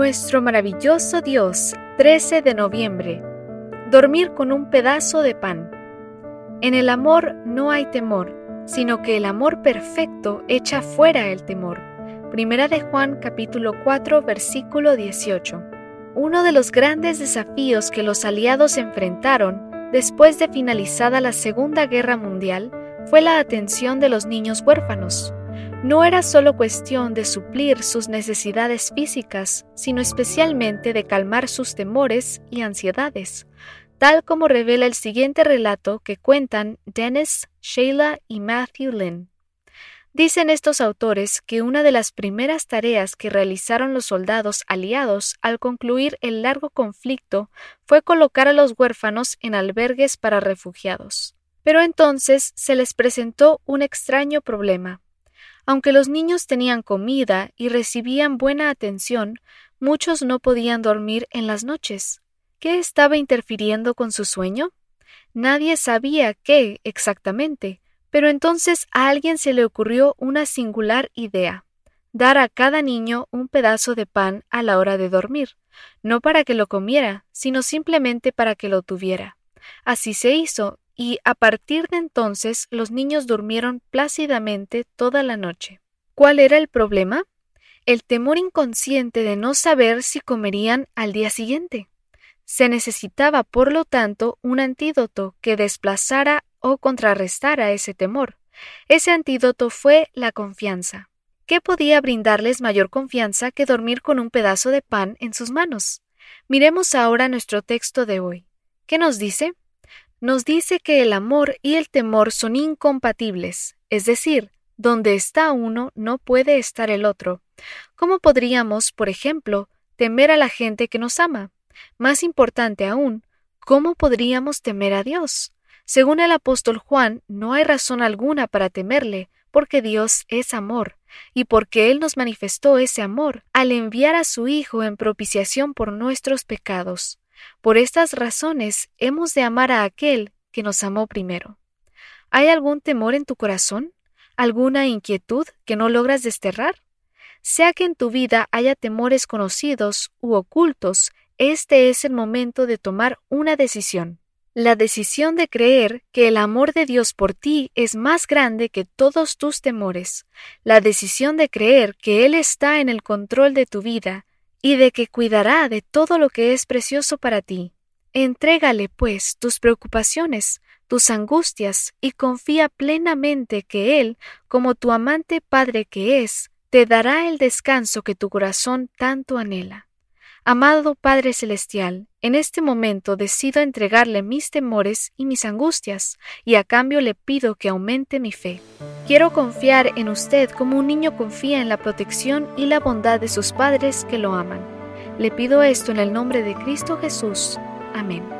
Nuestro maravilloso Dios, 13 de noviembre. Dormir con un pedazo de pan. En el amor no hay temor, sino que el amor perfecto echa fuera el temor. Primera de Juan capítulo 4 versículo 18. Uno de los grandes desafíos que los aliados enfrentaron después de finalizada la Segunda Guerra Mundial fue la atención de los niños huérfanos. No era solo cuestión de suplir sus necesidades físicas, sino especialmente de calmar sus temores y ansiedades, tal como revela el siguiente relato que cuentan Dennis, Sheila y Matthew Lynn. Dicen estos autores que una de las primeras tareas que realizaron los soldados aliados al concluir el largo conflicto fue colocar a los huérfanos en albergues para refugiados. Pero entonces se les presentó un extraño problema. Aunque los niños tenían comida y recibían buena atención, muchos no podían dormir en las noches. ¿Qué estaba interfiriendo con su sueño? Nadie sabía qué exactamente, pero entonces a alguien se le ocurrió una singular idea dar a cada niño un pedazo de pan a la hora de dormir, no para que lo comiera, sino simplemente para que lo tuviera. Así se hizo, y a partir de entonces los niños durmieron plácidamente toda la noche. ¿Cuál era el problema? El temor inconsciente de no saber si comerían al día siguiente. Se necesitaba, por lo tanto, un antídoto que desplazara o contrarrestara ese temor. Ese antídoto fue la confianza. ¿Qué podía brindarles mayor confianza que dormir con un pedazo de pan en sus manos? Miremos ahora nuestro texto de hoy. ¿Qué nos dice? Nos dice que el amor y el temor son incompatibles, es decir, donde está uno no puede estar el otro. ¿Cómo podríamos, por ejemplo, temer a la gente que nos ama? Más importante aún, ¿cómo podríamos temer a Dios? Según el apóstol Juan, no hay razón alguna para temerle, porque Dios es amor, y porque Él nos manifestó ese amor al enviar a su Hijo en propiciación por nuestros pecados. Por estas razones hemos de amar a aquel que nos amó primero. ¿Hay algún temor en tu corazón? ¿Alguna inquietud que no logras desterrar? Sea que en tu vida haya temores conocidos u ocultos, este es el momento de tomar una decisión la decisión de creer que el amor de Dios por ti es más grande que todos tus temores, la decisión de creer que Él está en el control de tu vida y de que cuidará de todo lo que es precioso para ti. Entrégale, pues, tus preocupaciones, tus angustias, y confía plenamente que Él, como tu amante Padre que es, te dará el descanso que tu corazón tanto anhela. Amado Padre Celestial, en este momento decido entregarle mis temores y mis angustias, y a cambio le pido que aumente mi fe. Quiero confiar en usted como un niño confía en la protección y la bondad de sus padres que lo aman. Le pido esto en el nombre de Cristo Jesús. Amén.